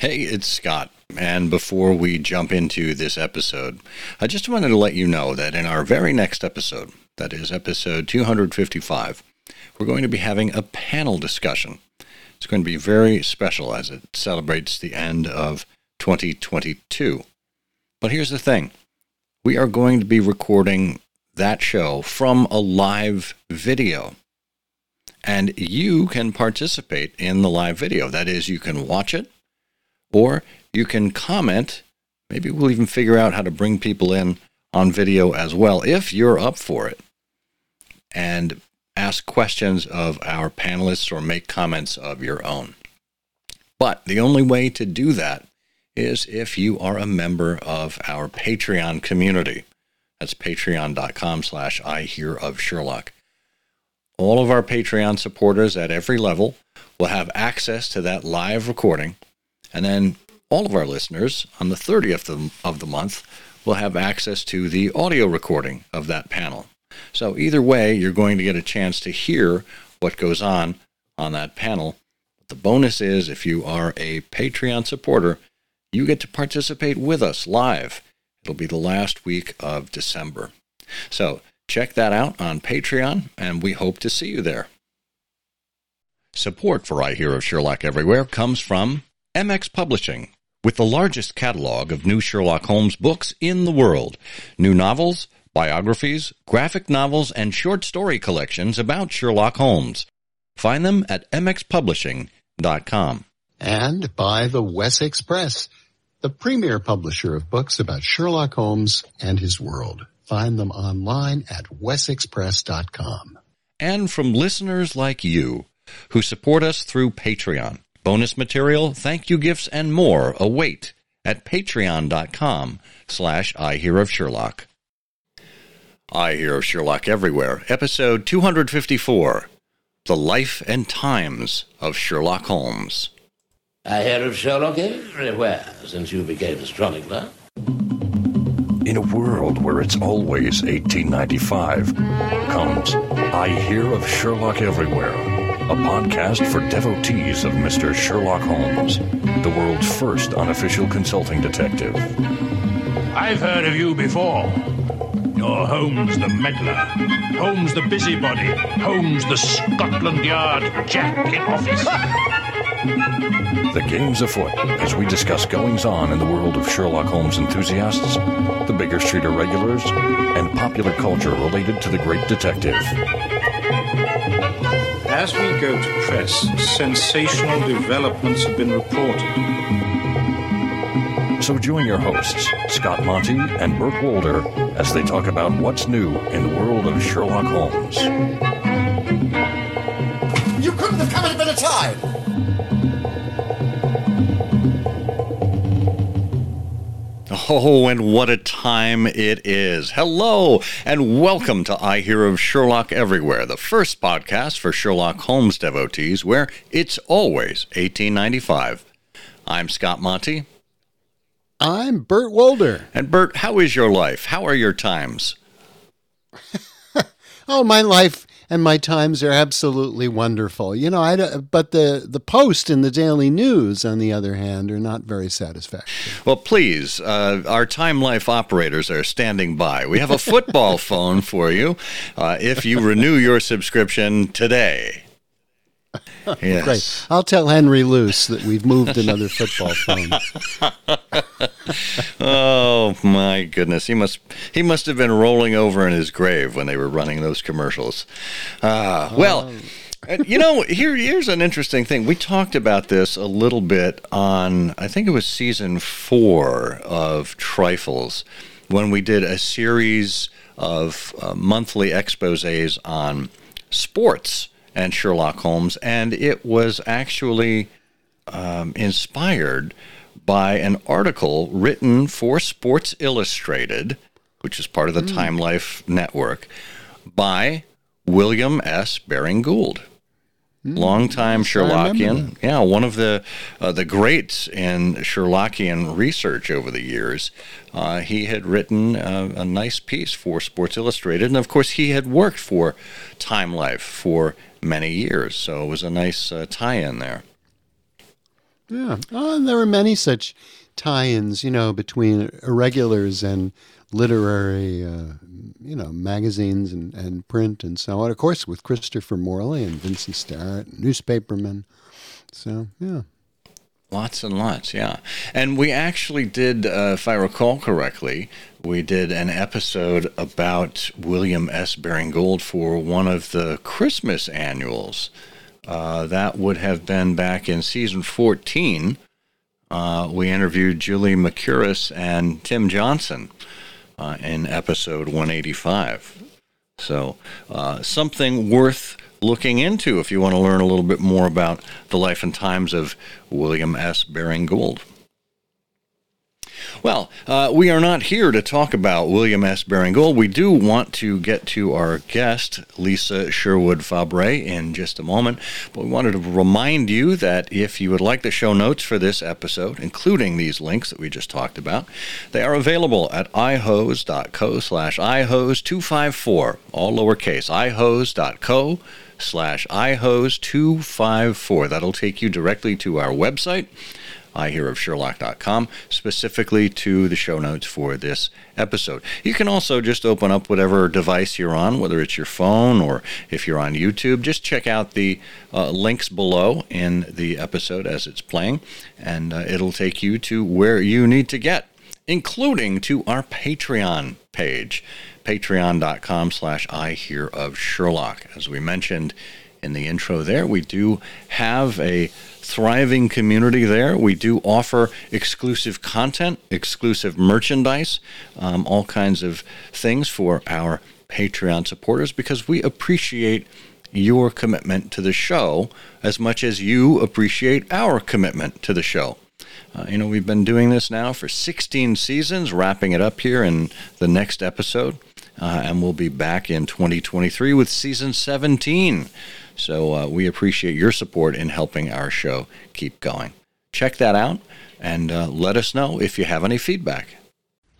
Hey, it's Scott. And before we jump into this episode, I just wanted to let you know that in our very next episode, that is episode 255, we're going to be having a panel discussion. It's going to be very special as it celebrates the end of 2022. But here's the thing we are going to be recording that show from a live video. And you can participate in the live video. That is, you can watch it or you can comment. Maybe we'll even figure out how to bring people in on video as well if you're up for it. And ask questions of our panelists or make comments of your own. But the only way to do that is if you are a member of our Patreon community. That's patreon.com slash I hear of Sherlock. All of our Patreon supporters at every level will have access to that live recording and then all of our listeners on the 30th of the month will have access to the audio recording of that panel. So either way, you're going to get a chance to hear what goes on on that panel. The bonus is if you are a Patreon supporter, you get to participate with us live. It'll be the last week of December. So check that out on Patreon, and we hope to see you there. Support for I Hear of Sherlock Everywhere comes from MX Publishing, with the largest catalog of new Sherlock Holmes books in the world. New novels, biographies, graphic novels, and short story collections about Sherlock Holmes. Find them at mxpublishing.com. And by the Wessex Press, the premier publisher of books about Sherlock Holmes and his world. Find them online at wessexpress.com. And from listeners like you who support us through Patreon. Bonus material, thank you gifts, and more await at patreon.com slash I Hear of Sherlock. I Hear of Sherlock Everywhere, episode 254, The Life and Times of Sherlock Holmes. I hear of Sherlock everywhere since you became a chronicler. In a world where it's always 1895, comes I Hear of Sherlock Everywhere a podcast for devotees of Mr. Sherlock Holmes, the world's first unofficial consulting detective. I've heard of you before. You're Holmes the meddler, Holmes the busybody, Holmes the Scotland Yard Jack in office. the game's afoot as we discuss goings on in the world of Sherlock Holmes enthusiasts, the Baker Street irregulars, and popular culture related to the great detective. As we go to press, sensational developments have been reported. So join your hosts, Scott Monty and Burt Wolder, as they talk about what's new in the world of Sherlock Holmes. You couldn't have come at a better time! Oh, and what a time it is. Hello, and welcome to I Hear of Sherlock Everywhere, the first podcast for Sherlock Holmes devotees where it's always 1895. I'm Scott Monty. I'm Burt Wolder. And Burt, how is your life? How are your times? oh, my life and my times are absolutely wonderful. You know, I but the the Post and the Daily News, on the other hand, are not very satisfactory. Well, please, uh, our Time Life operators are standing by. We have a football phone for you uh, if you renew your subscription today. Yes. Great. I'll tell Henry Luce that we've moved another football phone. oh my goodness, he must he must have been rolling over in his grave when they were running those commercials. Uh, well. you know, here here's an interesting thing. We talked about this a little bit on I think it was season 4 of Trifles when we did a series of uh, monthly exposés on sports and Sherlock Holmes, and it was actually um, inspired by an article written for Sports Illustrated, which is part of the mm. Time Life network, by William S. Baring Gould. Mm, Longtime Sherlockian, yeah, one of the uh, the greats in Sherlockian research over the years. Uh, he had written uh, a nice piece for Sports Illustrated, and of course, he had worked for Time Life for many years. So it was a nice uh, tie in there. Yeah. Oh, there were many such tie-ins, you know, between irregulars and literary, uh, you know, magazines and, and print and so on. Of course, with Christopher Morley and Vincent Starrett, newspapermen. So, yeah. Lots and lots, yeah. And we actually did, uh, if I recall correctly, we did an episode about William S. Baring Gould for one of the Christmas annuals. Uh, that would have been back in season 14. Uh, we interviewed Julie McKuras and Tim Johnson uh, in episode 185. So, uh, something worth looking into if you want to learn a little bit more about the life and times of William S. Baring Gould. Well, uh, we are not here to talk about William S. Baring Gould. We do want to get to our guest, Liese Sherwood Fabre, in just a moment. But we wanted to remind you that if you would like the show notes for this episode, including these links that we just talked about, they are available at ihose.co slash ihose254, all lowercase, ihose.co slash ihose254. That'll take you directly to our website ihearofsherlock.com, specifically to the show notes for this episode. You can also just open up whatever device you're on, whether it's your phone or if you're on YouTube. Just check out the uh, links below in the episode as it's playing, and uh, it'll take you to where you need to get, including to our Patreon page, patreon.com slash I hear of Sherlock. As we mentioned in the intro there, we do have a thriving community there. We do offer exclusive content, exclusive merchandise, um, all kinds of things for our Patreon supporters because we appreciate your commitment to the show as much as you appreciate our commitment to the show. Uh, you know, we've been doing this now for 16 seasons, wrapping it up here in the next episode. Uh, and we'll be back in 2023 with season 17. So uh, we appreciate your support in helping our show keep going. Check that out and uh, let us know if you have any feedback.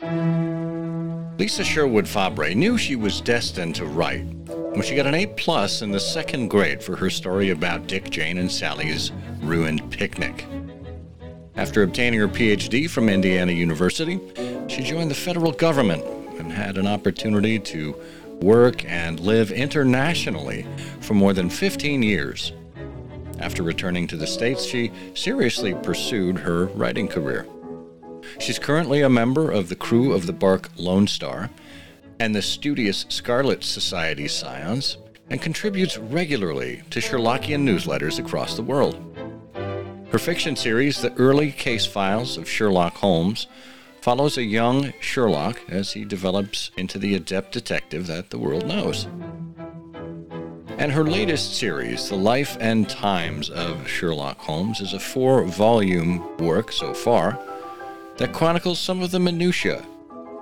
Liese Sherwood Fabre knew she was destined to write when she got an A plus in the second grade for her story about Dick, Jane, and Sally's ruined picnic. After obtaining her PhD from Indiana University, she joined the federal government and had an opportunity to work, and live internationally for more than 15 years. After returning to the States, she seriously pursued her writing career. She's currently a member of the crew of the Barque Lone Star and the studious Scarlet Society Scions, and contributes regularly to Sherlockian newsletters across the world. Her fiction series, The Early Case Files of Sherlock Holmes, follows a young Sherlock as he develops into the adept detective that the world knows. And her latest series, The Life and Times of Sherlock Holmes, is a four volume work so far that chronicles some of the minutiae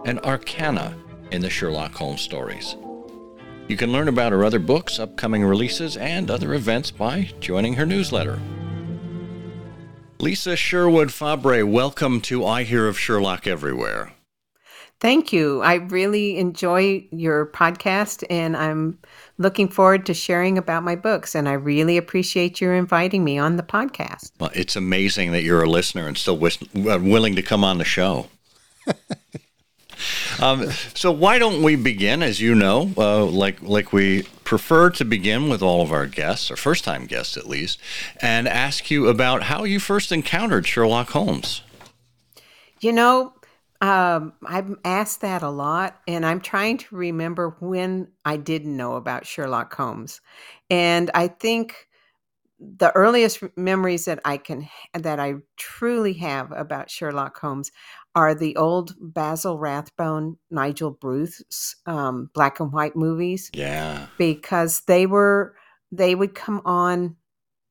and arcana in the Sherlock Holmes stories. You can learn about her other books, upcoming releases, and other events by joining her newsletter. Liese Sherwood Fabre, welcome to I Hear of Sherlock Everywhere. Thank you. I really enjoy your podcast and I'm looking forward to sharing about my books. And I really appreciate you inviting me on the podcast. Well, it's amazing that you're a listener and still wish, uh, willing to come on the show. Um, so why don't we begin, as you know, uh, like like we prefer to begin with all of our guests, or first time guests at least, and ask you about how you first encountered Sherlock Holmes. You know, um, I'm asked that a lot, and I'm trying to remember when I didn't know about Sherlock Holmes, and I think the earliest memories that I can that I truly have about Sherlock Holmes are the old Basil Rathbone, Nigel Bruce um, black and white movies. Yeah, because they were they would come on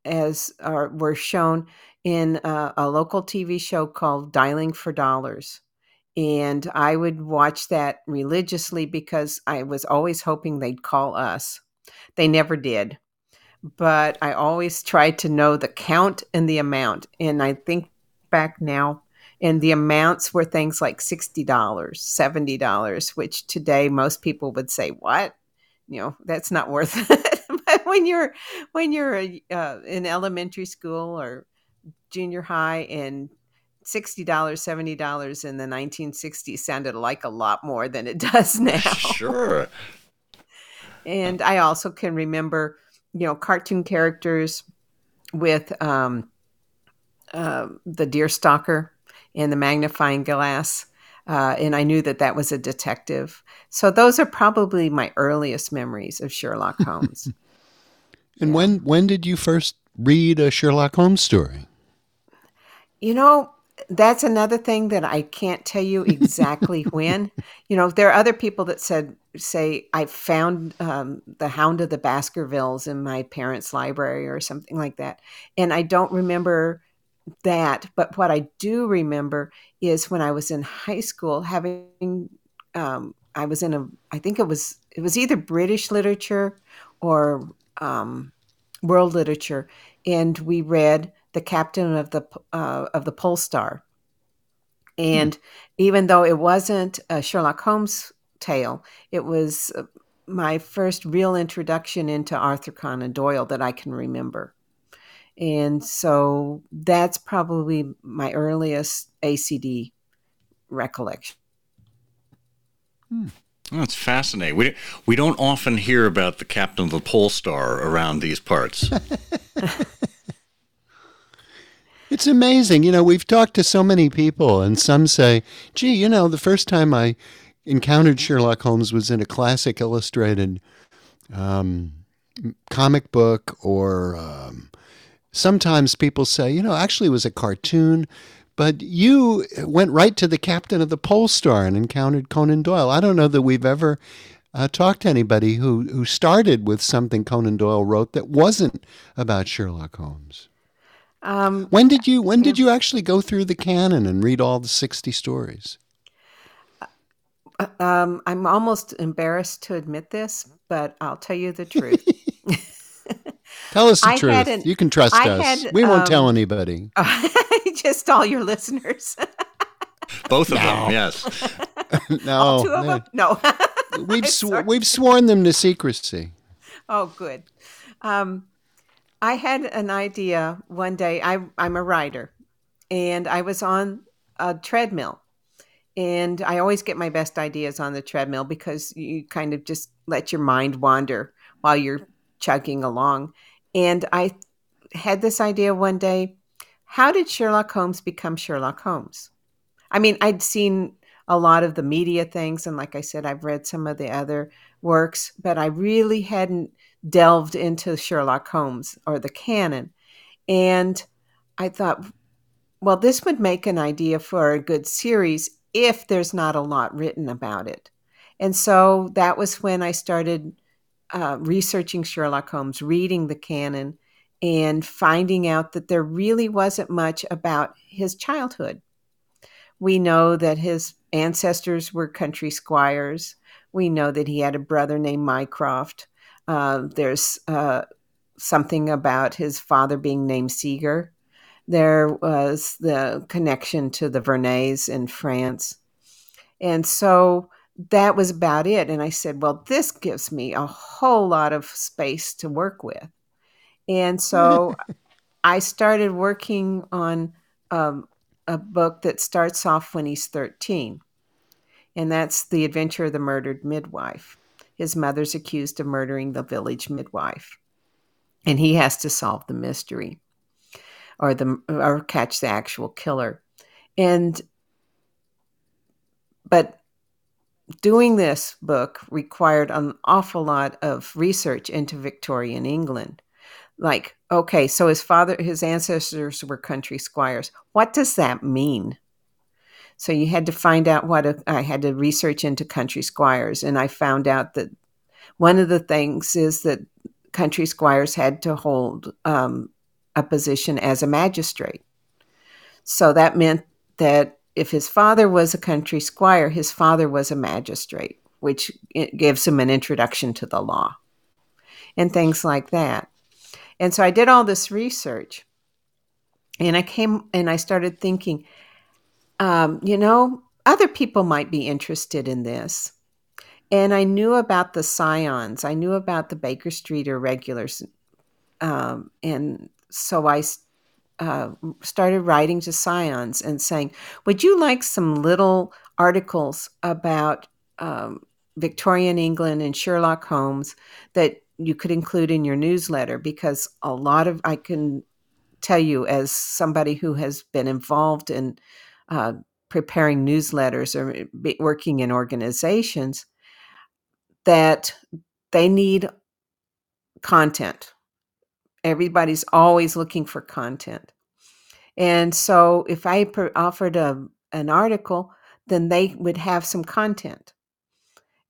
as or were shown in a, a local TV show called Dialing for Dollars. And I would watch that religiously because I was always hoping they'd call us. They never did but I always tried to know the count and the amount. And I think back now, and the amounts were things like $60, $70, which today most people would say, What? You know, that's not worth it. but when you're when you're uh, in elementary school or junior high and $60, $70 in the 1960s sounded like a lot more than it does now. Sure. and I also can remember, you know, cartoon characters with um, uh, the deer stalker and the magnifying glass. Uh, and I knew that that was a detective. So those are probably my earliest memories of Sherlock Holmes. and when when did you first read a Sherlock Holmes story? You know, that's another thing that I can't tell you exactly when. You know, there are other people that said, say, I found um, the Hound of the Baskervilles in my parents' library or something like that, and I don't remember that. But what I do remember is when I was in high school, having um, I was in a, I think it was it was either British literature or um, world literature, and we read the captain of the uh, of the Pole Star. And mm. even though it wasn't a Sherlock Holmes tale, it was uh, my first real introduction into Arthur Conan Doyle that I can remember. And so that's probably my earliest ACD recollection. Hmm. That's fascinating. We we don't often hear about the captain of the pole star around these parts. it's amazing. You know, we've talked to so many people, and some say, "Gee, you know, the first time I encountered Sherlock Holmes was in a classic illustrated um, comic book, or um, sometimes people say, you know, actually it was a cartoon." But you went right to the captain of the Pole Star and encountered Conan Doyle. I don't know that we've ever uh, talked to anybody who, who started with something Conan Doyle wrote that wasn't about Sherlock Holmes. Um, when did you when did you actually go through the canon and read all the sixty stories? Uh, um, I'm almost embarrassed to admit this, but I'll tell you the truth. tell us the I truth. An, you can trust I us. Had, we won't um, tell anybody. just all your listeners. Both of no. them, yes. no, all two of no. them. No, we've sw- we've sworn them to secrecy. Oh, good. Um, I had an idea one day. I, I'm a writer, and I was on a treadmill. And I always get my best ideas on the treadmill because you kind of just let your mind wander while you're chugging along. And I had this idea one day how did Sherlock Holmes become Sherlock Holmes? I mean, I'd seen a lot of the media things, and like I said, I've read some of the other works, but I really hadn't delved into Sherlock Holmes or the canon. And I thought, well, this would make an idea for a good series if there's not a lot written about it. And so that was when I started uh, researching Sherlock Holmes, reading the canon, and finding out that there really wasn't much about his childhood. We know that his ancestors were country squires. We know that he had a brother named Mycroft. Uh, there's uh, something about his father being named Siger. There was the connection to the Vernets in France. And so that was about it. And I said, well, this gives me a whole lot of space to work with. And so I started working on um, a book that starts off when he's 13. And that's The Adventure of the Murdered Midwife. His mother's accused of murdering the village midwife. And he has to solve the mystery or the or catch the actual killer. And but doing this book required an awful lot of research into Victorian England like okay so his father his ancestors were country squires what does that mean so you had to find out what a, I had to research into country squires and i found out that one of the things is that country squires had to hold um, a position as a magistrate. So that meant that if his father was a country squire his father was a magistrate which gives him an introduction to the law and things like that. And so I did all this research and I came and I started thinking, um, you know, other people might be interested in this. And I knew about the scions, I knew about the Baker Street irregulars. Um, and so I uh, started writing to scions and saying, Would you like some little articles about um, Victorian England and Sherlock Holmes that you could include in your newsletter? Because a lot of, I can tell you, as somebody who has been involved in uh, preparing newsletters or working in organizations, that they need content everybody's always looking for content. And so if I per- offered a, an article, then they would have some content.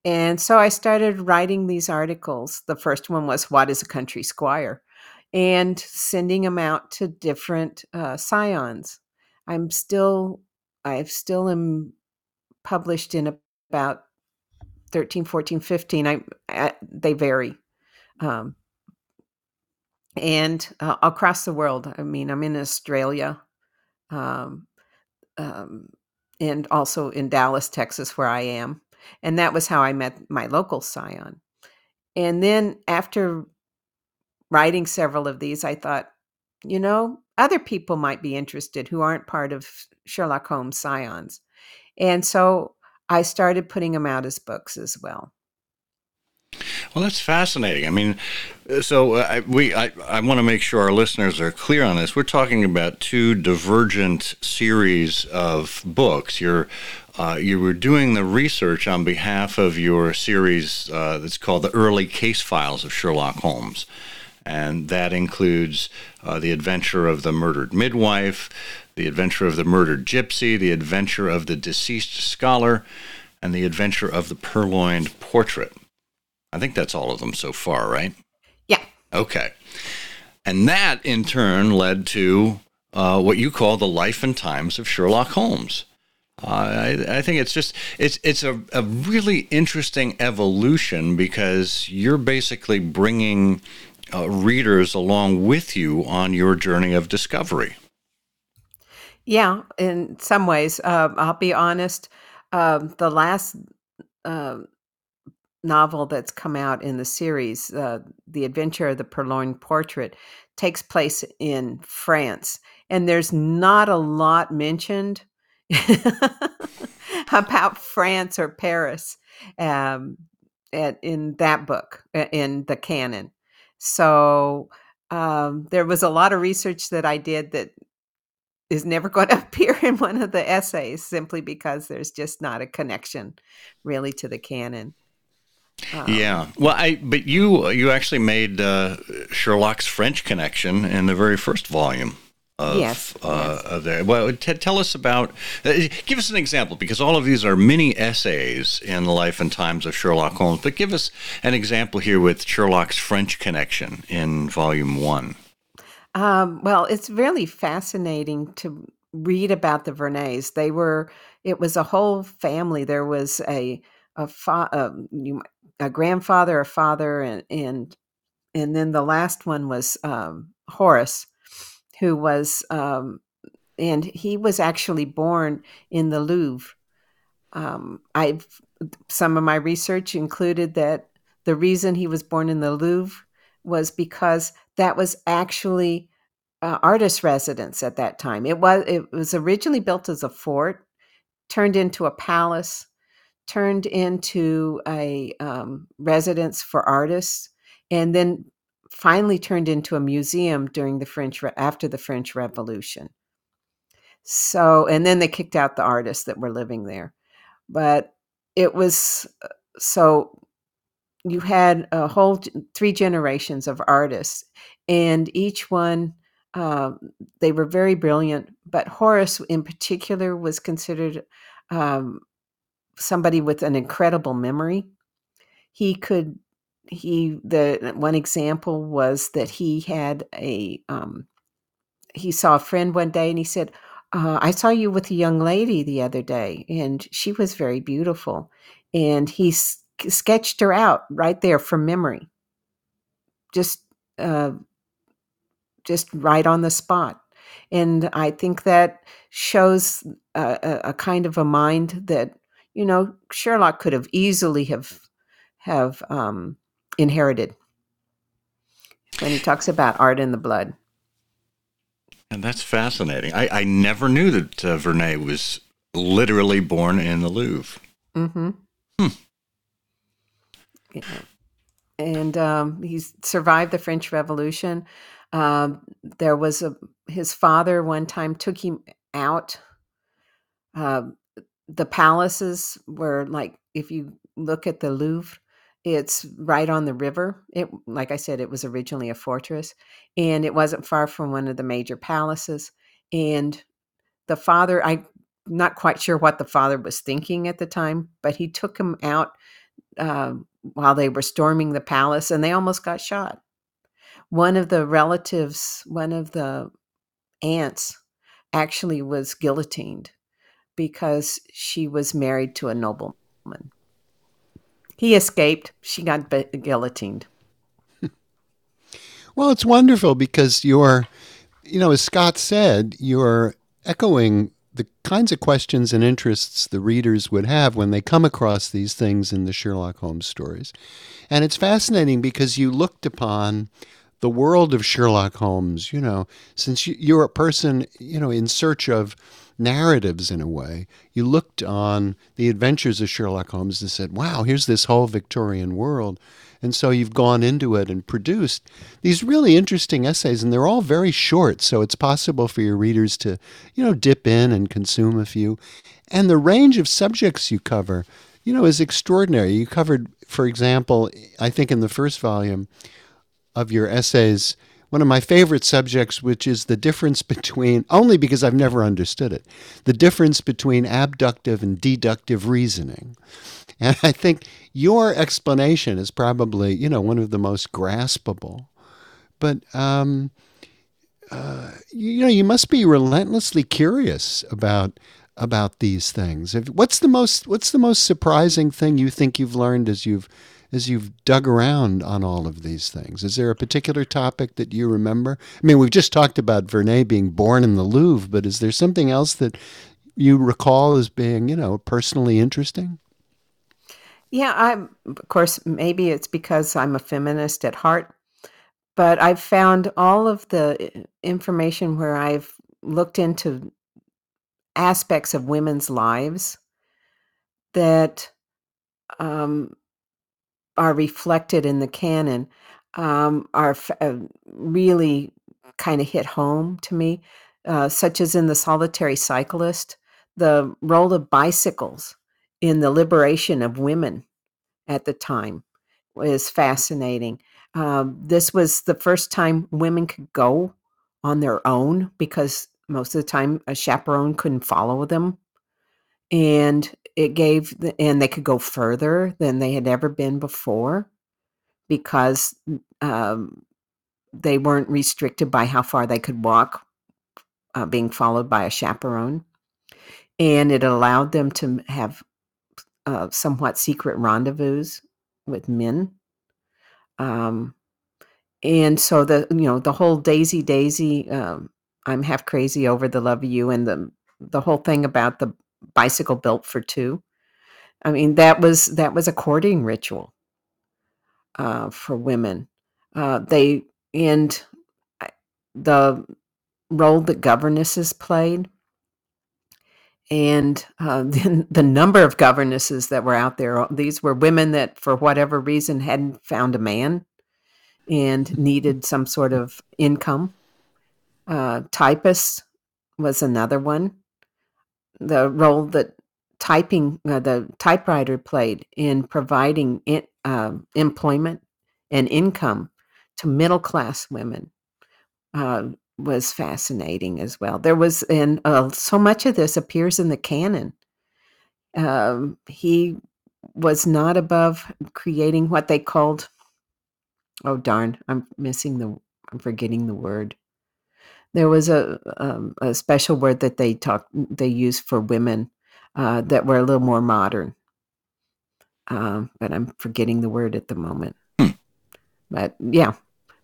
And so I started writing these articles. The first one was What is a Country Squire? And sending them out to different uh, scions. I'm still, I've still am published in about 13, 14, 15. I, I they vary. Um, and uh, across the world. I mean, I'm in Australia, um, um, and also in Dallas, Texas, where I am. And that was how I met my local scion. And then after writing several of these, I thought, you know, other people might be interested who aren't part of Sherlock Holmes scions. And so I started putting them out as books as well. Well, that's fascinating. I mean, uh, so uh, I, we I, I want to make sure our listeners are clear on this. We're talking about two divergent series of books. You're uh, you were doing the research on behalf of your series uh, that's called the Early Case Files of Sherlock Holmes, and that includes uh, the adventure of the murdered midwife, the adventure of the murdered gypsy, the adventure of the deceased scholar, and the adventure of the purloined portrait. I think that's all of them so far, right? Yeah. Okay. And that in turn led to uh, what you call the life and times of Sherlock Holmes. Uh, I, I, think it's just it's it's a, a really interesting evolution because you're basically bringing uh, readers along with you on your journey of discovery. Yeah, in some ways, uh, I'll be honest. Um, the last uh, novel that's come out in the series, uh, The Adventure of the Purloined Portrait, takes place in France. And there's not a lot mentioned about France or Paris um, at, in that book, in the canon. So um, there was a lot of research that I did that is never going to appear in one of the essays simply because there's just not a connection really to the canon. Um, yeah, well, I but you you actually made uh, Sherlock's French connection in the very first volume. Of, yes, uh, yes. Of there. Well, t- tell us about. Uh, give us an example because all of these are mini essays in the life and times of Sherlock Holmes. But give us an example here with Sherlock's French connection in Volume One. Um, well, it's really fascinating to read about the Vernets. They were. It was a whole family. There was a a fa- you a grandfather, a father, and and and then the last one was um, Horace, who was um, and he was actually born in the Louvre. Um, I've some of my research included that the reason he was born in the Louvre was because that was actually uh, artist residence at that time. It was it was originally built as a fort, turned into a palace, turned into a um, residence for artists, and then finally turned into a museum during the French after the French Revolution. So, and then they kicked out the artists that were living there. But it was uh, so you had a whole three generations of artists, and each one uh, they were very brilliant. But Horace, in particular, was considered um, somebody with an incredible memory. He could he the one example was that he had a um, he saw a friend one day and he said uh, i saw you with a young lady the other day and she was very beautiful and he s- sketched her out right there from memory just uh, just right on the spot and i think that shows a, a kind of a mind that you know, Sherlock could have easily have have um, inherited when he talks about art in the blood. And that's fascinating. I, I never knew that uh, Vernet was literally born in the Louvre. Mm-hmm. Hmm. And um, he survived the French Revolution. Um, there was a his father one time took him out. Uh, the palaces were like if you look at the Louvre, it's right on the river. It, like I said, it was originally a fortress, and it wasn't far from one of the major palaces. And the father, I'm not quite sure what the father was thinking at the time, but he took him out uh, while they were storming the palace, and they almost got shot. One of the relatives, one of the aunts, actually was guillotined because she was married to a nobleman. He escaped. She got guillotined. well, it's wonderful because you're, you know, as Scott said, you're echoing the kinds of questions and interests the readers would have when they come across these things in the Sherlock Holmes stories. And it's fascinating because you looked upon the world of Sherlock Holmes, you know, since you're a person, you know, in search of narratives in a way. You looked on the adventures of Sherlock Holmes and said, wow, here's this whole Victorian world. And so you've gone into it and produced these really interesting essays, and they're all very short. So it's possible for your readers to, you know, dip in and consume a few. And the range of subjects you cover, you know, is extraordinary. You covered, for example, I think in the first volume of your essays, one of my favorite subjects, which is the difference between, only because I've never understood it, the difference between abductive and deductive reasoning. And I think your explanation is probably, you know, one of the most graspable. But, um, uh, you know, you must be relentlessly curious about about these things. What's the most What's the most surprising thing you think you've learned as you've as you've dug around on all of these things? Is there a particular topic that you remember? I mean, we've just talked about Vernet being born in the Louvre, but is there something else that you recall as being, you know, personally interesting? Yeah, I'm of course maybe it's because I'm a feminist at heart, but I've found all of the information where I've looked into aspects of women's lives that um, are reflected in the canon um, are uh, really kind of hit home to me, uh, such as in The Solitary Cyclist, the role of bicycles in the liberation of women at the time was fascinating. Um, this was the first time women could go on their own because most of the time a chaperone couldn't follow them. And it gave the, and they could go further than they had ever been before because um, they weren't restricted by how far they could walk uh, being followed by a chaperone and it allowed them to have uh, somewhat secret rendezvous with men um, and so the you know the whole daisy daisy um, i'm half crazy over the love of you and the the whole thing about the bicycle built for two. I mean, that was that was a courting ritual uh, for women. Uh, they and the role that governesses played, and uh, the, the number of governesses that were out there. These were women that, for whatever reason, hadn't found a man and needed some sort of income. Uh, typist was another one the role that typing uh, the typewriter played in providing in, uh, employment and income to middle class women uh, was fascinating as well. There was, and uh, so much of this appears in the canon. Um, he was not above creating what they called. Oh darn! I'm missing the. I'm forgetting the word there was a um, a special word that they talk they used for women uh, that were a little more modern, um, but I'm forgetting the word at the moment. Hmm. But yeah,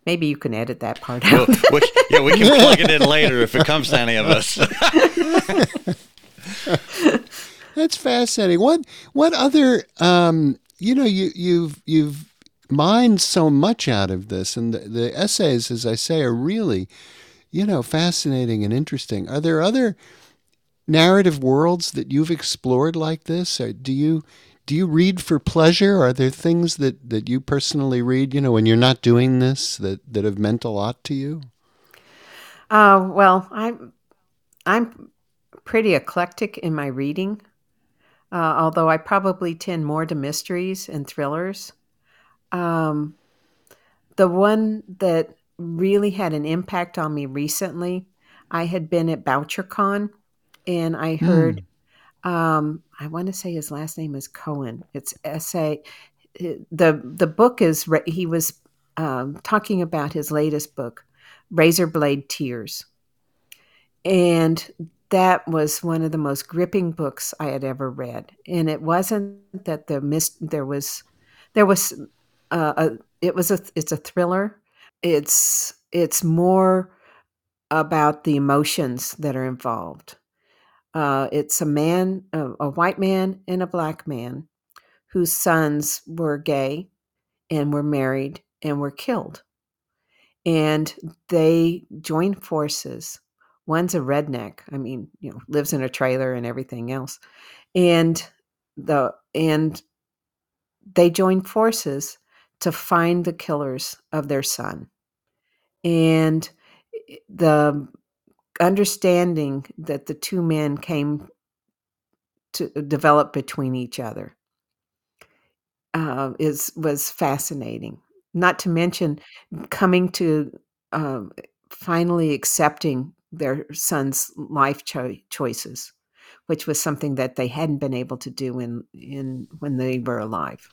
maybe you can edit that part out. Well, yeah, we can plug it in later if it comes to any of us. That's fascinating. What what other um, you know you you've you've mined so much out of this, and the, the essays, as I say, are really you know, fascinating and interesting. Are there other narrative worlds that you've explored like this? Or do you do you read for pleasure? Are there things that, that you personally read, you know, when you're not doing this that, that have meant a lot to you? Uh, well, I'm I'm pretty eclectic in my reading, uh, although I probably tend more to mysteries and thrillers. Um, the one that really had an impact on me recently, I had been at BoucherCon, and I heard. Um, I want to say his last name is Cohen. It's S A. The the book is he was um, talking about his latest book, Razor Blade Tears, and that was one of the most gripping books I had ever read. And it wasn't that the mist there was there was uh, a it was a it's a thriller. It's it's more about the emotions that are involved uh, it's a man, a, a white man, and a black man whose sons were gay and were married and were killed. And they joined forces. One's a redneck. I mean, you know, lives in a trailer and everything else. And the and they joined forces to find the killers of their son. And eh, the understanding that the two men came to develop between each other uh, is was fascinating. Not to mention coming to uh, finally accepting their son's life cho- choices, which was something that they hadn't been able to do in in when they were alive.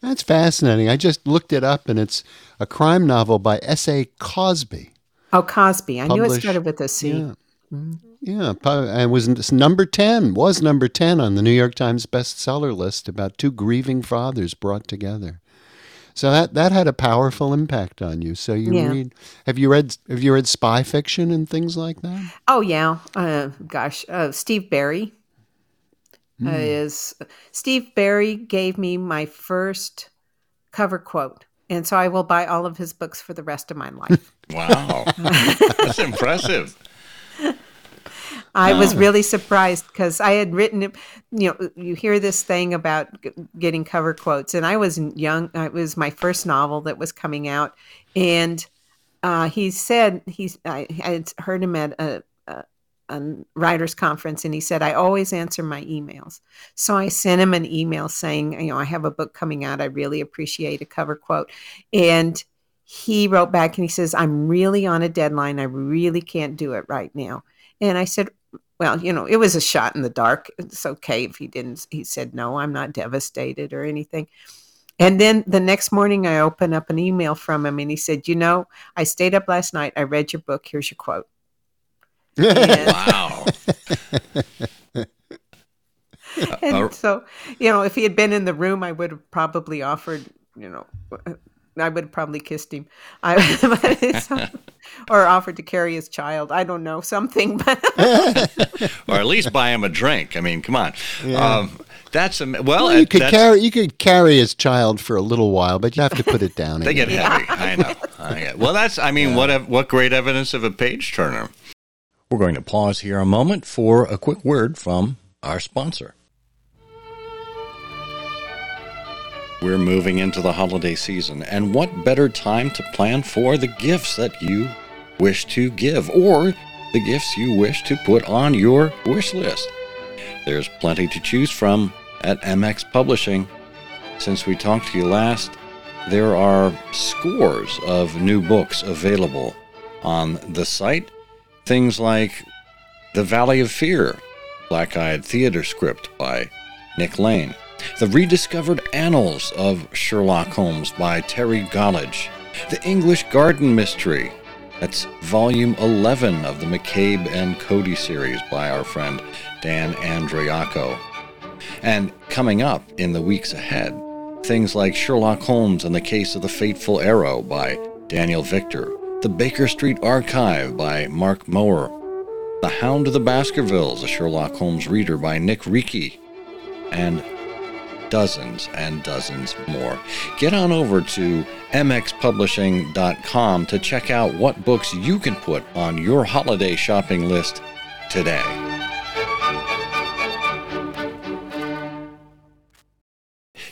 That's fascinating. I just looked it up, and it's a crime novel by S. A. Cosby. Oh, Cosby. I knew it started with a C. Yeah. Mm-hmm. Yeah, and was number 10, was number 10 on the New York Times bestseller list about two grieving fathers brought together. So that that had a powerful impact on you. So you yeah. read have you read have you read spy fiction and things like that? Oh yeah. Uh, gosh, uh, Steve Berry mm. uh, is Steve Berry gave me my first cover quote and so I will buy all of his books for the rest of my life. Wow, that's impressive. I was really surprised because I had written it. You know, you hear this thing about getting cover quotes, and I was young. It was my first novel that was coming out, and uh, he said he's. I, I had heard him at a, a writers conference and he said i always answer my emails so i sent him an email saying you know i have a book coming out i really appreciate a cover quote and he wrote back and he says i'm really on a deadline. I really can't do it right now. And i said well you know it was a shot in the dark. It's okay if he didn't he said no i'm not devastated or anything. And then the next morning i opened up an email from him and he said you know i stayed up last night. I read your book. Here's your quote. Wow. and uh, so, you know, if he had been in the room, I would have probably offered, you know, I would have probably kissed him, I, or offered to carry his child. I don't know something, but or at least buy him a drink. I mean, come on. Yeah. Um, that's a well. well you could carry you could carry his child for a little while, but you have to put it down. they get heavy. I know. I Well, that's. I mean, yeah. what what great evidence of a page turner. We're going to pause here a moment for a quick word from our sponsor. We're moving into the holiday season, and what better time to plan for the gifts that you wish to give or the gifts you wish to put on your wish list? There's plenty to choose from at MX Publishing. Since we talked to you last, there are scores of new books available on the site Things like The Valley of Fear, Black Eyed Theater script by Nick Lane. The Rediscovered Annals of Sherlock Holmes by Terry Golledge. The English Garden Mystery. That's volume 11 of the McCabe and Cody series by our friend Dan Andriacco. And coming up in the weeks ahead, things like Sherlock Holmes and the Case of the Fateful Arrow by Daniel Victor, the Baker Street Archive by Mark Mower. The Hound of the Baskervilles, a Sherlock Holmes reader by Nick Reekie. And dozens and dozens more. Get on over to mxpublishing.com to check out what books you can put on your holiday shopping list today.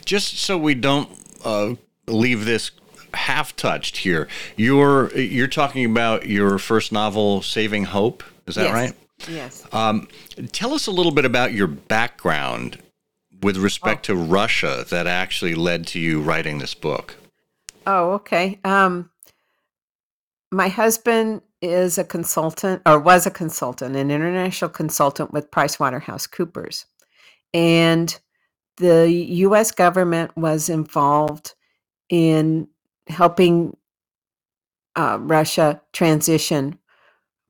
Just so we don't uh, leave this half touched here, you're you're talking about your first novel, Saving Hope. Is that Yes. right? Yes. Um, tell us a little bit about your background with respect to Russia that actually led to you writing this book. Oh, okay. Um, my husband is a consultant, or was a consultant, an international consultant with PricewaterhouseCoopers, and the U.S. government was involved in helping uh, Russia transition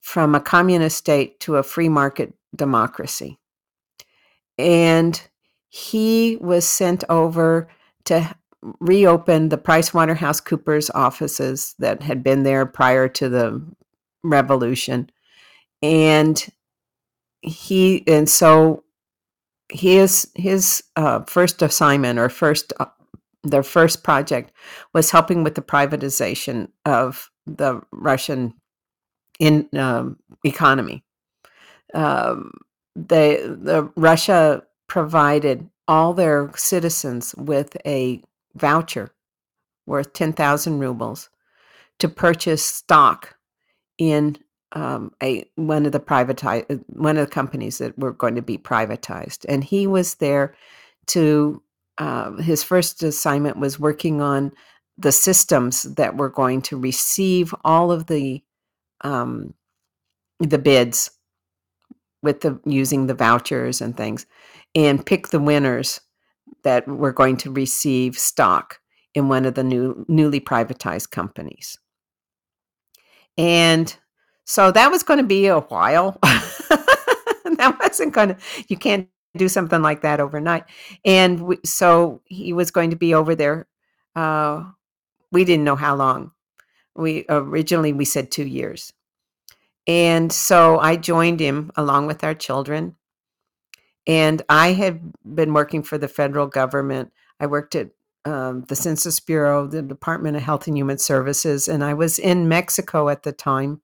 from a communist state to a free market democracy. And he was sent over to reopen the PricewaterhouseCoopers offices that had been there prior to the revolution. And he, and so his, his uh, first assignment or first, uh, their first project was helping with the privatization of the Russian in um, economy. Um, they, the Russia provided all their citizens with a voucher worth 10,000 rubles to purchase stock in um, a one of the privatize one of the companies that were going to be privatized, and he was there to. Uh, his first assignment was working on the systems that were going to receive all of the um, the bids with the using the vouchers and things, and pick the winners that were going to receive stock in one of the new newly privatized companies. And so that was going to be a while. that wasn't going to, you can't do something like that overnight. And we, so he was going to be over there. Uh, we didn't know how long. We originally we said two years. And so I joined him along with our children. And I had been working for the federal government. I worked at um, the Census Bureau, the Department of Health and Human Services, and I was in Mexico at the time,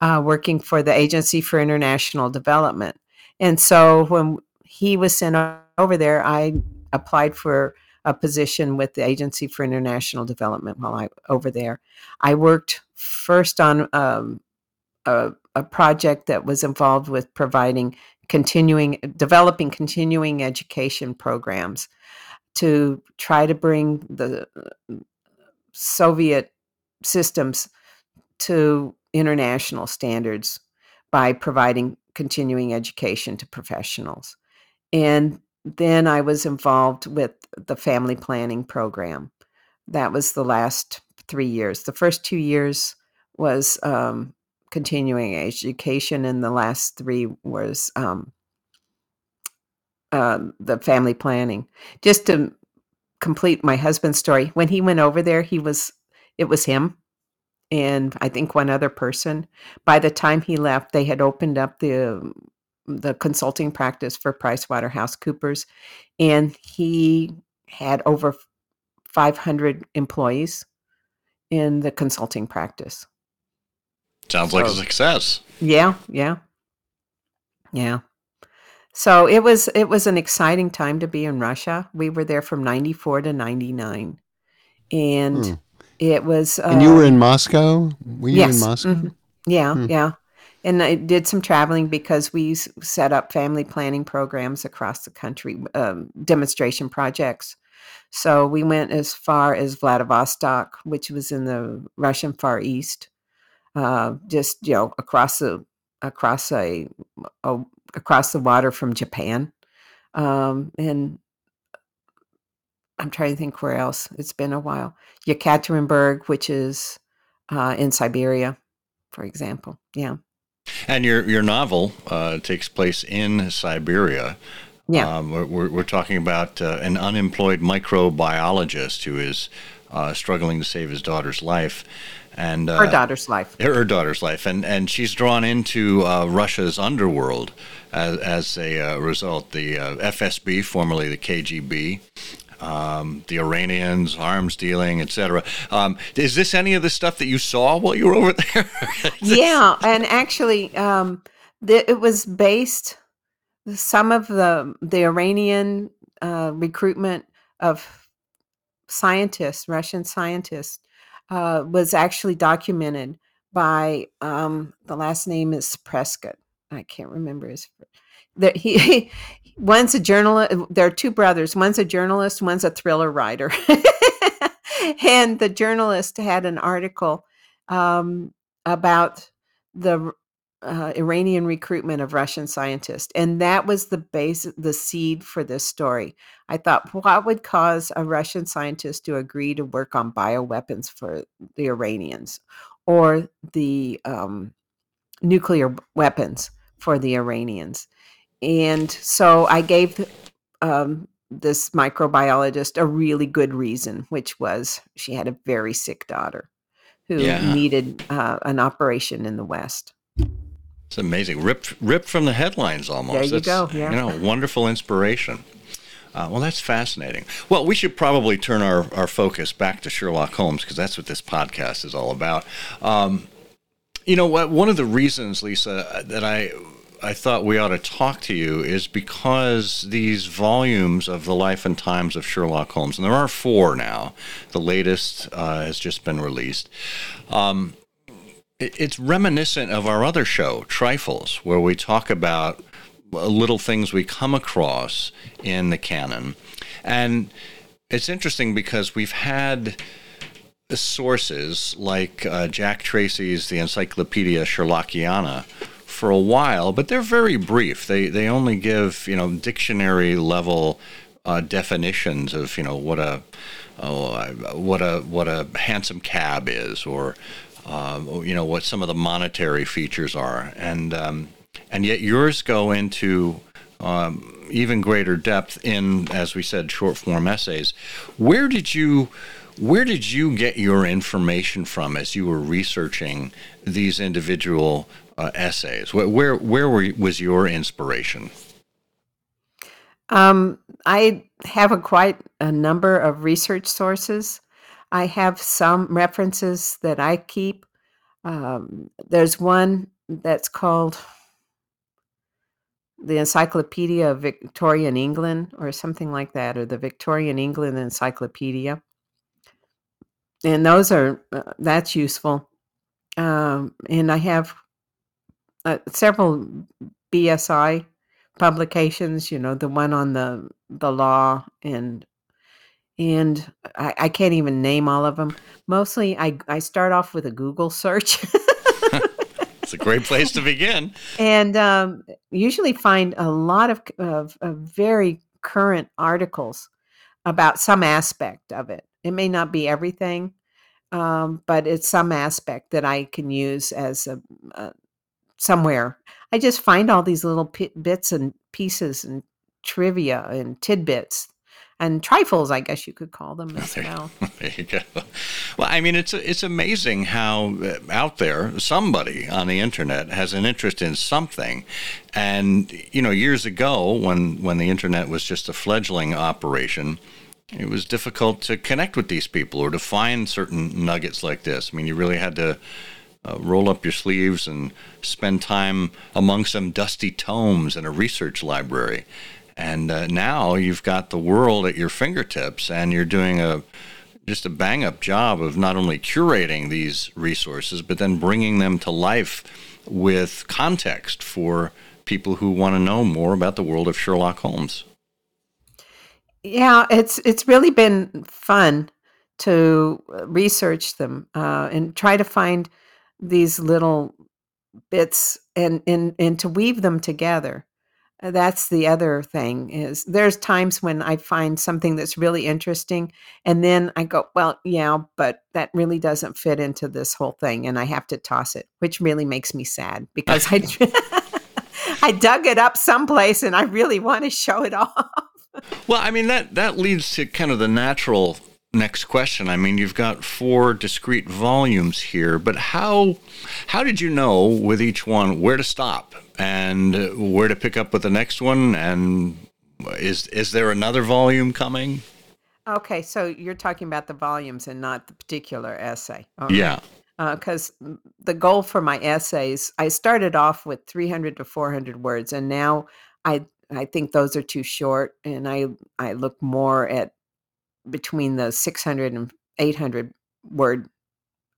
uh, working for the Agency for International Development. And so when he was sent over there, I applied for a position with the Agency for International Development while I over there. I worked first on um, a, a project that was involved with providing continuing developing continuing education programs to try to bring the Soviet systems to international standards by providing continuing education to professionals. And then I was involved with the family planning program. That was the last three years. The first two years was um, continuing education, and the last three was um, uh, the family planning. Just to complete my husband's story, when he went over there, he was it was him and I think one other person. By the time he left, they had opened up the the consulting practice for PricewaterhouseCoopers, and he had over 500 employees in the consulting practice. Sounds like a success. Yeah, yeah. Yeah. So it was it was an exciting time to be in Russia. We were there from 94 to 99. And Hmm. it was And you were uh, in Moscow? Were you in yes, Moscow? mhm. Yeah, Hmm. yeah. And I did some traveling because we set up family planning programs across the country, um, demonstration projects. So we went as far as Vladivostok, which was in the Russian Far East, uh, just you know across the across a, a across the water from Japan, um, and I'm trying to think where else. It's been a while. Yekaterinburg, which is uh, in Siberia, for example. Yeah, And your your novel uh, takes place in Siberia. yeah. Um, we're- we're, we're talking about uh, an unemployed microbiologist who is uh, struggling to save his daughter's life. And uh, Her daughter's life. her daughter's life, and and she's drawn into uh, Russia's underworld as, as a uh, result. The uh, FSB, formerly the KGB, um, the Iranians, arms dealing, etc. Um, is this any of the stuff that you saw while you were over there? yeah, and actually, um, the, it was based. Some of the the Iranian uh, recruitment of scientists, Russian scientists, uh, was actually documented by um, the last name is Prescott. I can't remember his. That he, one's a journalist. There are two brothers. One's a journalist. One's a thriller writer. and the journalist had an article um, about the uh, Iranian recruitment of Russian scientists, and that was the base, the seed for this story. I thought, what would cause a Russian scientist to agree to work on bioweapons for the Iranians, or the um, nuclear weapons for the Iranians? And so I gave um, this microbiologist a really good reason, which was she had a very sick daughter who Yeah. needed uh, an operation in the West. It's amazing. Ripped, ripped from the headlines almost. There you That's, go, yeah. You know, wonderful inspiration. Uh, well, that's fascinating. Well, we should probably turn our, our focus back to Sherlock Holmes because that's what this podcast is all about. Um, you know what? One of the reasons, Liese, that I I thought we ought to talk to you is because these volumes of the life and times of Sherlock Holmes, and there are four now. The latest uh, has just been released. Um, it's reminiscent of our other show, Trifles, where we talk about little things we come across in the canon. And it's interesting because we've had sources like uh, Jack Tracy's The Encyclopedia Sherlockiana for a while, but they're very brief. They they only give you know dictionary level uh, definitions of you know what a oh, what a what a hansom cab is, or um, you know what some of the monetary features are, and um, and yet yours go into um, even greater depth in, as we said, short form essays. Where did you where did you get your information from as you were researching these individual uh, essays? Where where, where were, was your inspiration? Um, I have a quite a number of research sources. I have some references that I keep. Um, there's one that's called the Encyclopedia of Victorian England or something like that, or the Victorian England Encyclopedia. And those are, uh, that's useful. Um, and I have uh, several BSI publications, you know, the one on the the law and and I, I can't even name all of them. Mostly I I start off with a Google search It's a great place to begin. and um, usually find a lot of, of of very current articles about some aspect of it. It may not be everything, um, but it's some aspect that I can use as a, uh, somewhere. I just find all these little pi bits and pieces and trivia and tidbits and trifles, I guess you could call them as There- well. There you go. Well, I mean, it's it's amazing how uh, out there somebody on the internet has an interest in something, and you know, years ago when when the internet was just a fledgling operation, it was difficult to connect with these people or to find certain nuggets like this. I mean, you really had to. Uh, roll up your sleeves and spend time among some dusty tomes in a research library. And uh, now you've got the world at your fingertips, and you're doing a just a bang up job of not only curating these resources, but then bringing them to life with context for people who want to know more about the world of Sherlock Holmes. Yeah, it's it's really been fun to uh, research them uh, and try to find these little bits and and and to weave them together. Uh, That's the other thing is there's times when I find something that's really interesting and then I go, well, yeah, but that really doesn't fit into this whole thing and I have to toss it, which really makes me sad because I I dug it up someplace and I really want to show it off. Well, I mean that that leads to kind of the natural next question. I mean, you've got four discrete volumes here, but how how did you know with each one where to stop and where to pick up with the next one? And is is there another volume coming? Okay, so you're talking about the volumes and not the particular essay. Yeah. because the goal for my essays, I started off with 300 to 400 words, and now I I think those are too short, and I I look more at between the 600 and 800 word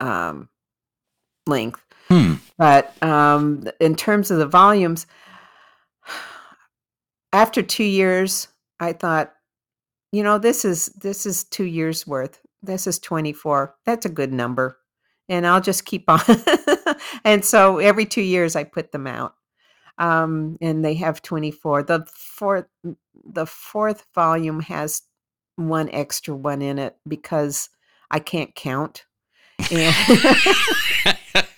um, length. Hmm. But um, in terms of the volumes, after two years, I thought, you know, this is this is two years worth. This is 24. That's a good number. And I'll just keep on. and so every two years I put them out. Um, and they have 24. The fourth the fourth volume has one extra one in it because I can't count. And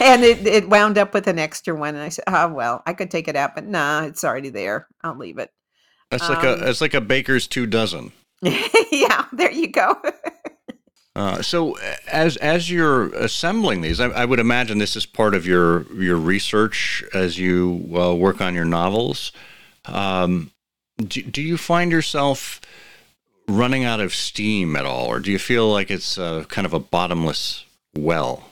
and it, it wound up with an extra one. And I said, oh, well, I could take it out, but nah, it's already there. I'll leave it. That's like Um, a it's like a baker's two dozen. yeah, there you go. Uh, so as as you're assembling these, I, I would imagine this is part of your your research as you uh, work on your novels. Um, do, do you find yourself running out of steam at all, or do you feel like it's uh, kind of a bottomless well?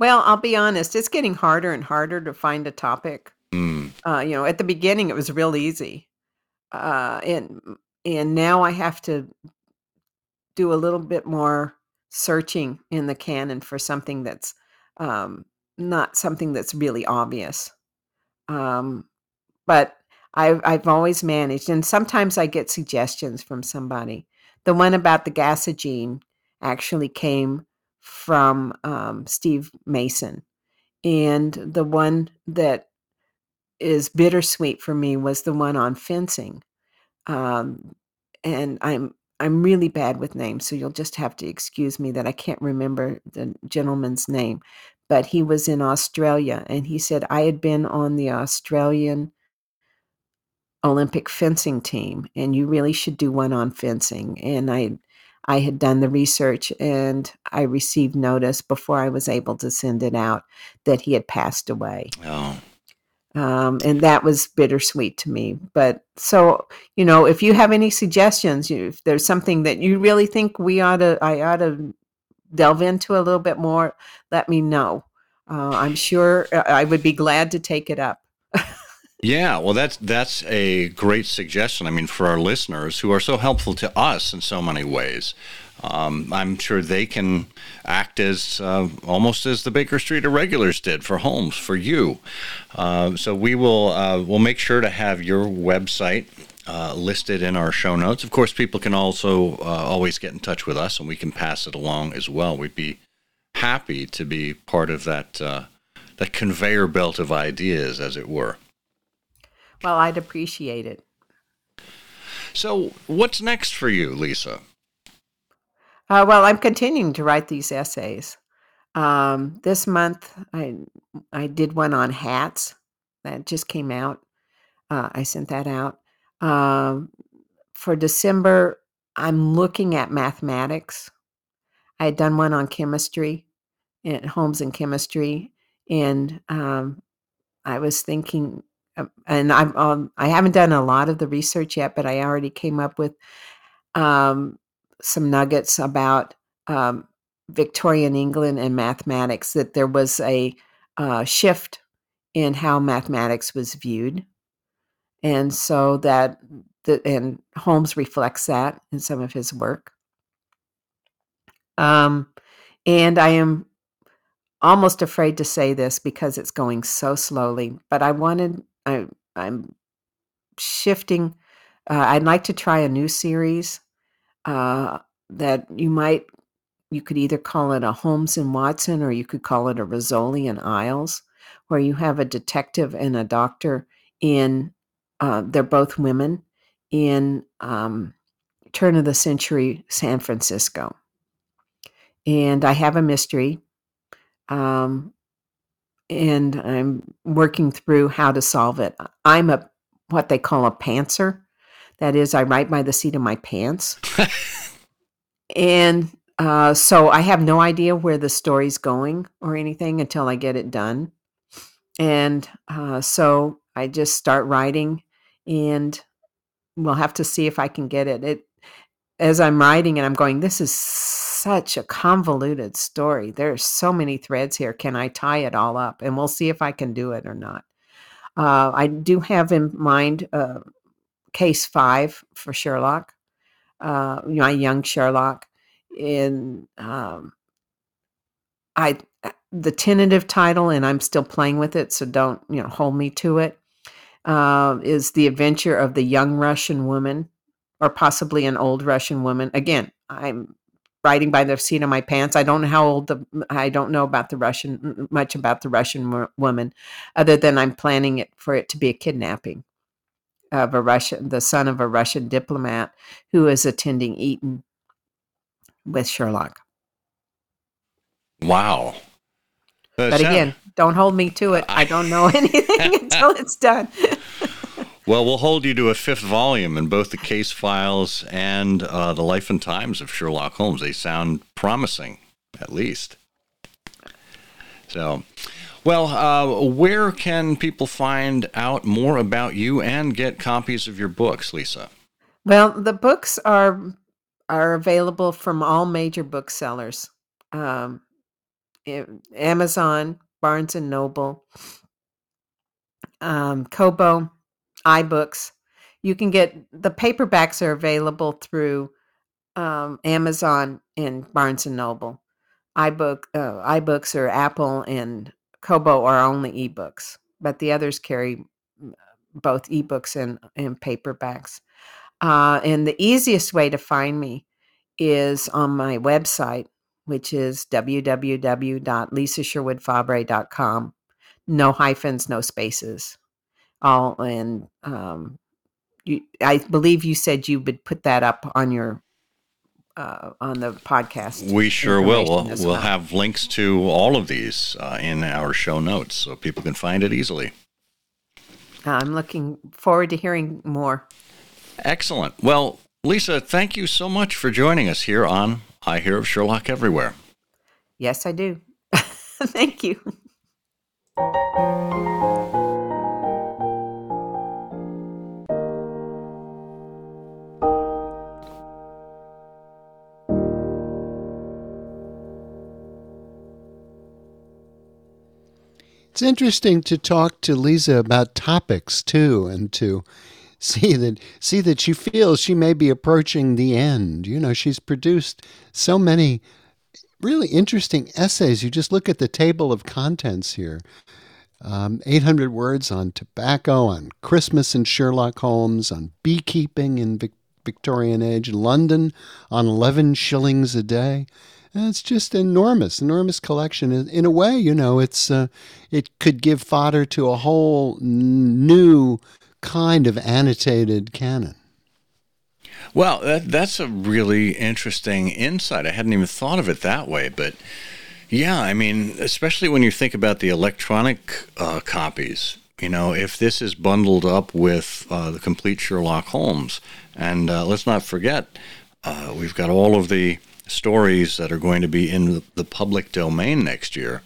Well, I'll be honest, it's getting harder and harder to find a topic. Mm, Uh, you know, at the beginning, it was real easy. Uh, and and now I have to do a little bit more searching in the canon for something that's um, not something that's really obvious. Um, but I've I've always managed, and sometimes I get suggestions from somebody. The one about the gasogene actually came from um, Steve Mason, and the one that is bittersweet for me was the one on fencing. Um, and I'm I'm really bad with names, so you'll just have to excuse me that I can't remember the gentleman's name. But he was in Australia, and he said I had been on the Australian Olympic fencing team, and you really should do one on fencing. And I I had done the research, and I received notice before I was able to send it out that he had passed away oh, um, and that was bittersweet to me. But so you know, if you have any suggestions, you, if there's something that you really think we ought to, I ought to delve into a little bit more, let me know. Uh, I'm sure uh, I would be glad to take it up. Yeah, well, that's that's a great suggestion. I mean, for our listeners who are so helpful to us in so many ways, um, I'm sure they can act as uh, almost as the Baker Street Irregulars did for Holmes for you. Uh, so we will uh, we'll make sure to have your website. Uh, listed in our show notes. Of course, people can also uh, always get in touch with us, and we can pass it along as well. We'd be happy to be part of that uh, that conveyor belt of ideas, as it were. Well, I'd appreciate it. So, what's next for you, Liese? Uh, well, I'm continuing to write these essays. Um, this month, I I did one on hats that just came out. Uh, I sent that out. Um, for December, I'm looking at mathematics. I had done one on chemistry, at Holmes and chemistry, and um, I was thinking, and I'm um, I haven't done a lot of the research yet, but I already came up with um, some nuggets about um, Victorian England and mathematics. That there was a uh, shift in how mathematics was viewed, and so that the, and Holmes reflects that in some of his work. Um, and I am almost afraid to say this because it's going so slowly, but I wanted I I'm shifting. Uh, I'd like to try a new series uh, that you might you could either call it a Holmes and Watson or you could call it a Rizzoli and Isles, where you have a detective and a doctor in uh, they're both women in um, turn of the century San Francisco, and I have a mystery. Um, and I'm working through how to solve it. I'm a what they call a pantser. That is, I write by the seat of my pants. and uh, so I have no idea where the story's going or anything until I get it done. And uh, so I just start writing, and we'll have to see if I can get it. It as I'm writing and I'm going, this is such a convoluted story. There's so many threads here. Can I tie it all up? And we'll see if I can do it or not. Uh, I do have in mind uh, case five for Sherlock, uh, my young Sherlock. In um, I the tentative title, and I'm still playing with it, so don't you know hold me to it. Uh, is the adventure of the young Russian woman, or possibly an old Russian woman? Again, I'm writing by the seat of my pants. I don't know how old the I don't know about the Russian much about the Russian woman, other than I'm planning it for it to be a kidnapping of a Russian, the son of a Russian diplomat who is attending Eton with Sherlock. Wow. but again, don't hold me to it. I don't know anything until it's done. well, we'll hold you to a fifth volume in both the case files and uh, the life and times of Sherlock Holmes. They sound promising, at least. So, well, uh, where can people find out more about you and get copies of your books, Liese? Well, the books are are available from all major booksellers. Um, Amazon, Barnes and Noble, um, Kobo, iBooks. You can get the paperbacks are available through um, Amazon and Barnes and Noble. iBook, uh, iBooks or Apple and Kobo are only ebooks, but the others carry both ebooks and, and paperbacks. Uh, and the easiest way to find me is on my website, which is www.liesesherwoodfabre.com. No hyphens, no spaces. All and um, you, I believe you said you would put that up on your uh, on the podcast. We sure will. We'll, we'll well. have links to all of these uh, in our show notes so people can find it easily. I'm looking forward to hearing more. Excellent. Well, Liese, thank you so much for joining us here on I Hear of Sherlock Everywhere. Yes, I do. thank you. It's interesting to talk to Liese about topics too, and to see that see that she feels she may be approaching the end. You know, she's produced so many really interesting essays. You just look at the table of contents here. Um, 800 words on tobacco, on Christmas and Sherlock Holmes, on beekeeping in Vic- Victorian age, London on 11 shillings a day. It's just enormous, enormous collection. In a way, you know, it's uh, it could give fodder to a whole new kind of annotated canon. Well, that, that's a really interesting insight. I hadn't even thought of it that way, but yeah, I mean, especially when you think about the electronic uh, copies. You know, if this is bundled up with uh, the complete Sherlock Holmes, and uh, let's not forget, uh, we've got all of the stories that are going to be in the public domain next year.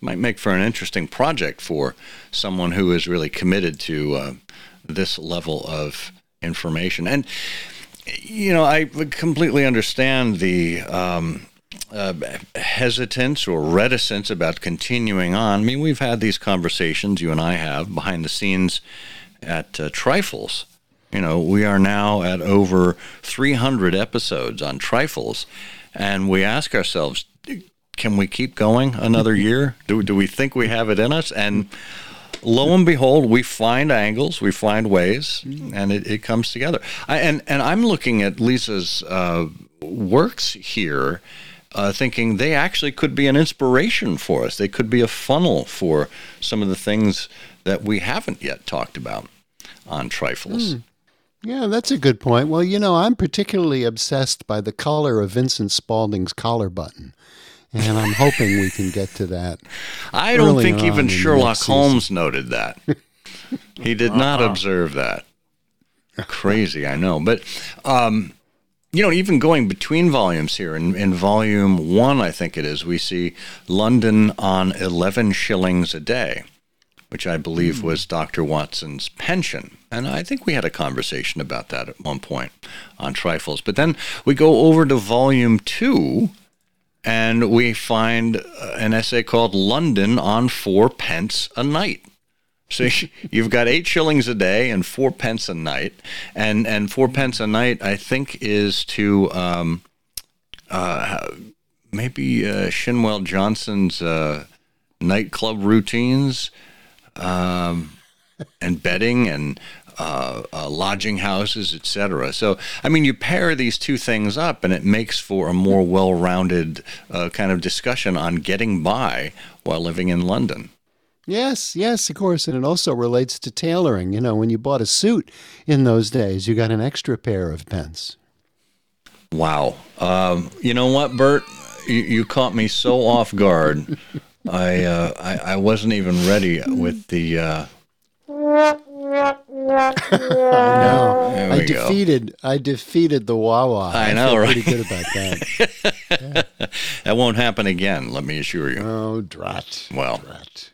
Might make for an interesting project for someone who is really committed to uh, this level of information. And, you know, I completely understand the um, uh, hesitance or reticence about continuing on. I mean, we've had these conversations, you and I have, behind the scenes at uh, Trifles. You know, we are now at over 300 episodes on Trifles and we ask ourselves, can we keep going another year? Do, do we think we have it in us? And lo and behold, we find angles, we find ways, and it, it comes together. I, and, and I'm looking at Liese's uh, works here. Uh, thinking they actually could be an inspiration for us. They could be a funnel for some of the things that we haven't yet talked about on Trifles. Mm. Yeah, that's a good point. Well, you know, I'm particularly obsessed by the color of Vincent Spaulding's collar button. And I'm hoping we can get to that. I don't think even Sherlock Holmes noted that. he did not uh-huh. observe that. Crazy, I know. But um, you know, even going between volumes here, in, in volume one, I think it is, we see London on 11 shillings a day, which I believe mm. was Dr. Watson's pension. And I think we had a conversation about that at one point on Trifles. But then we go over to volume two, and we find uh, an essay called London on Four Pence a Night. So you've got eight shillings a day and four pence a night, and and four pence a night, I think, is to um, uh, maybe uh, Shinwell Johnson's uh, nightclub routines, um, and bedding and uh, uh, lodging houses, etc. So, I mean, you pair these two things up, and it makes for a more well-rounded uh, kind of discussion on getting by while living in London. Yes, yes, of course. And it also relates to tailoring. You know, when you bought a suit in those days, you got an extra pair of pence. Wow. Um, you know what, Burt? You, you, caught me so off guard. I, uh, I, I wasn't even ready with the. Uh... I know. I defeated. Go. I defeated the Wawa. I, I know, right? Pretty good about that. yeah. That won't happen again. Let me assure you. Oh, drat. Well. Drat.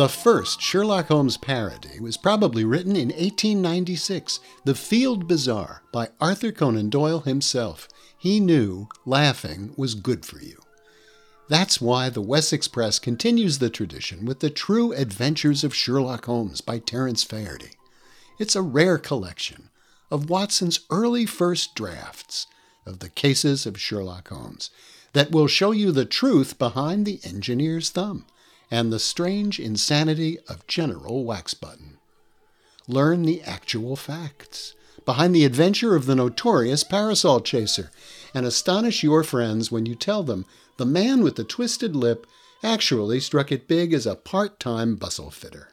The first Sherlock Holmes parody was probably written in 1896, The Field Bazaar by Arthur Conan Doyle himself. He knew laughing was good for you. That's why the Wessex Press continues the tradition with The True Adventures of Sherlock Holmes by Terence Faherty. It's a rare collection of Watson's early first drafts of the cases of Sherlock Holmes that will show you the truth behind the engineer's thumb and the strange insanity of General Waxbutton. Learn the actual facts behind the adventure of the notorious parasol chaser and astonish your friends when you tell them the man with the twisted lip actually struck it big as a part time bustle fitter.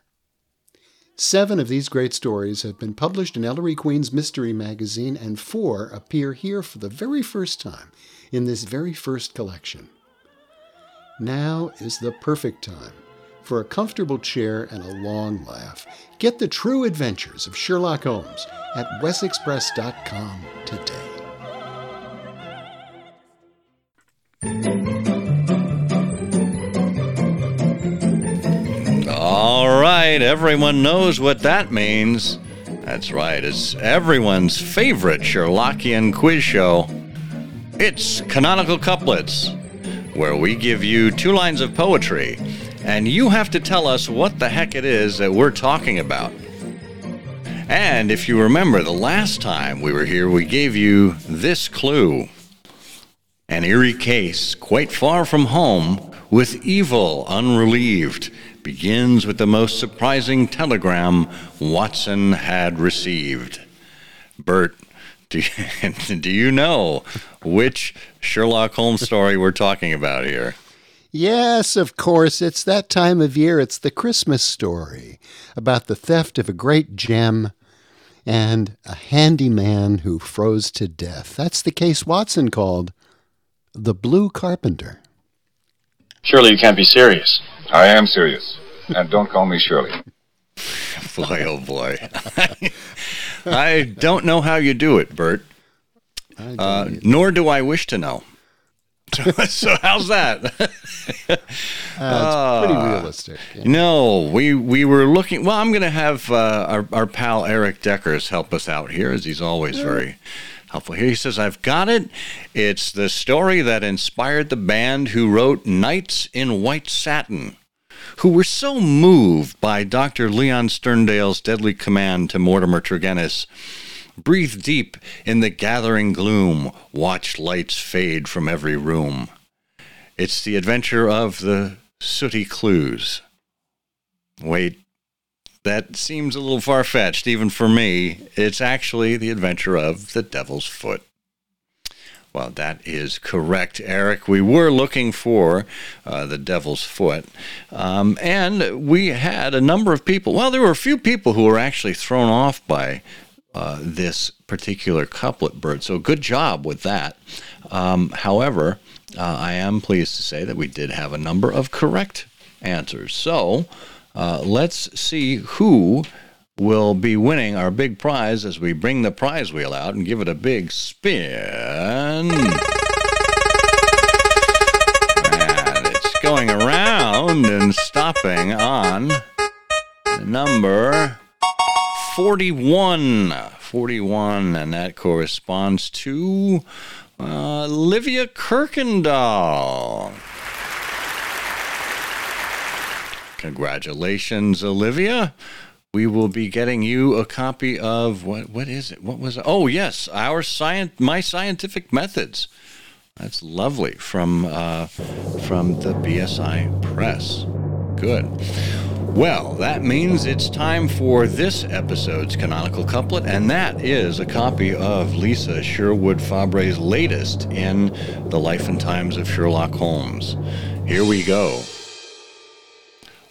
Seven of these great stories have been published in Ellery Queen's Mystery Magazine, and four appear here for the very first time in this very first collection. Now is the perfect time for a comfortable chair and a long laugh. Get the true adventures of Sherlock Holmes at wessexpress.com today. All right, everyone knows what that means. That's right, it's everyone's favorite Sherlockian quiz show. It's Canonical Couplets, where we give you two lines of poetry, and you have to tell us what the heck it is that we're talking about. And if you remember, the last time we were here, we gave you this clue an eerie case, quite far from home, with evil unrelieved, begins with the most surprising telegram Watson had received. Burt, do you, do you know which Sherlock Holmes story we're talking about here? Yes, of course. It's that time of year. It's the Christmas story about the theft of a great gem and a handyman who froze to death. That's the case Watson called the Blue Carpenter. Surely you can't be serious. I am serious. And don't call me Shirley. boy, oh boy. I don't know how you do it, Burt. Uh, nor do I wish to know. so how's that? uh, it's pretty realistic. Yeah. No, we we were looking. Well, I'm going to have uh, our our pal Erik Deckers help us out here, as he's always very helpful. Here he says, "I've got it. It's the story that inspired the band who wrote Nights in White Satin." Who were so moved by Dr. Leon Sterndale's deadly command to Mortimer Tregennis. Breathe deep in the gathering gloom, watch lights fade from every room. It's the adventure of the sooty clues. Wait, that seems a little far fetched, even for me. It's actually the adventure of the Devil's Foot. Well, that is correct, Erik. We were looking for uh, the Devil's Foot. Um, and we had a number of people. Well, there were a few people who were actually thrown off by uh, this particular couplet Burt. So good job with that. Um, however, uh, I am pleased to say that we did have a number of correct answers. So uh, let's see who will be winning our big prize as we bring the prize wheel out and give it a big spin. And it's going around and stopping on number 41. 41, and that corresponds to uh, Olivia Kirkendall. Congratulations, Olivia. We will be getting you a copy of what? What is it? What was it? Oh, yes, our science, my scientific methods. That's lovely from uh, from the BSI Press. Good. Well, that means it's time for this episode's canonical couplet, and that is a copy of Liese Sherwood Fabre's latest in The Life and Times of Sherlock Holmes. Here we go.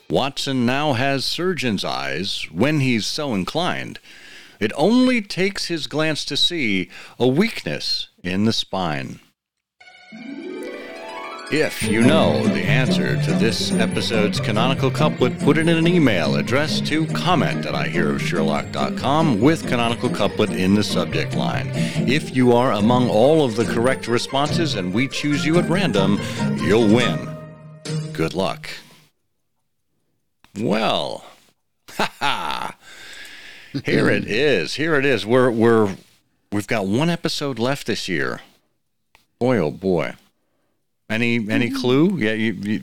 Watson now has surgeon's eyes when he's so inclined. It only takes his glance to see a weakness in the spine. If you know the answer to this episode's canonical couplet, put it in an email addressed to comment at ihearofsherlock.com with canonical couplet in the subject line. If you are among all of the correct responses and we choose you at random, you'll win. Good luck. Well, ha ha. Here it is. Here it is. We're we're we've got one episode left this year. Boy, oh boy. Any any clue? Yeah, you you,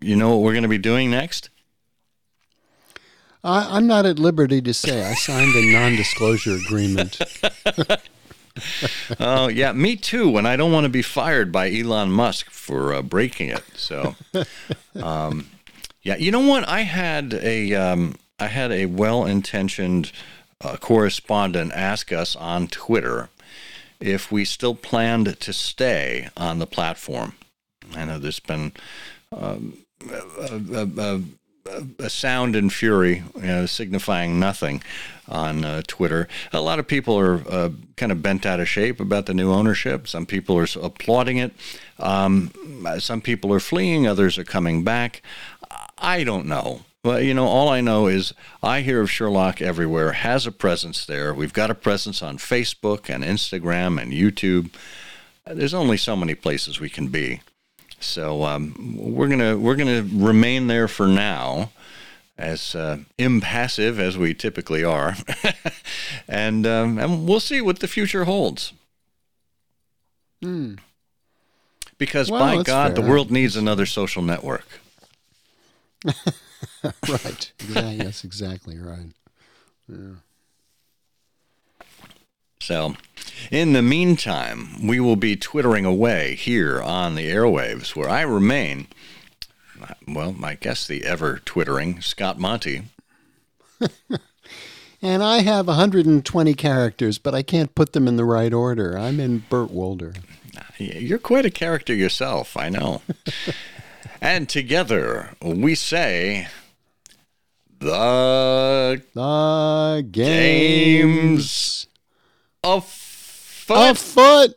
you know what we're going to be doing next? I, I'm not at liberty to say. I signed a non-disclosure agreement. Oh yeah, me too. And I don't want to be fired by Elon Musk for uh, breaking it. So, um, yeah, you know what? I had a um, I had a well-intentioned uh, correspondent ask us on Twitter if we still planned to stay on the platform. I know there's been um, a, a, a, a, sound and fury you know, signifying nothing on uh, Twitter. A lot of people are uh, kind of bent out of shape about the new ownership. Some people are applauding it. Um, some people are fleeing. Others are coming back. I don't know. Well, you know, all I know is I hear of Sherlock everywhere, has a presence there. We've got a presence on Facebook and Instagram and YouTube. There's only so many places we can be. So um, we're gonna we're gonna remain there for now, as uh, impassive as we typically are, and um, and we'll see what the future holds. Hmm. Because Well, by God, the world needs another social network. right. Exactly. yes, exactly right. Yeah. So, in the meantime, we will be twittering away here on the airwaves, where I remain. Well, I guess the ever twittering Scott Monty. And I have 120 characters, but I can't put them in the right order. I'm in Burt Wolder. You're quite a character yourself, I know. and together we say the The games afoot. afoot.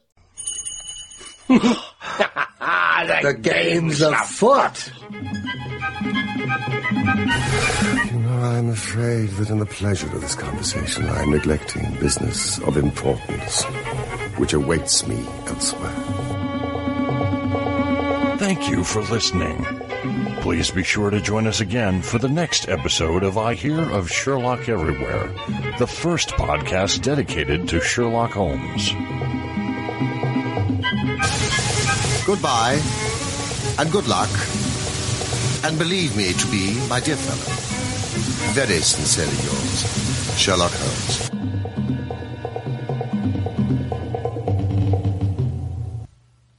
The game's afoot. You know, I'm afraid that in the pleasure of this conversation, I am neglecting business of importance, which awaits me elsewhere. Thank you for listening. Please be sure to join us again for the next episode of I Hear of Sherlock Everywhere, the first podcast dedicated to Sherlock Holmes. Goodbye, and good luck, and believe me to be, my dear fellow, very sincerely yours, Sherlock Holmes.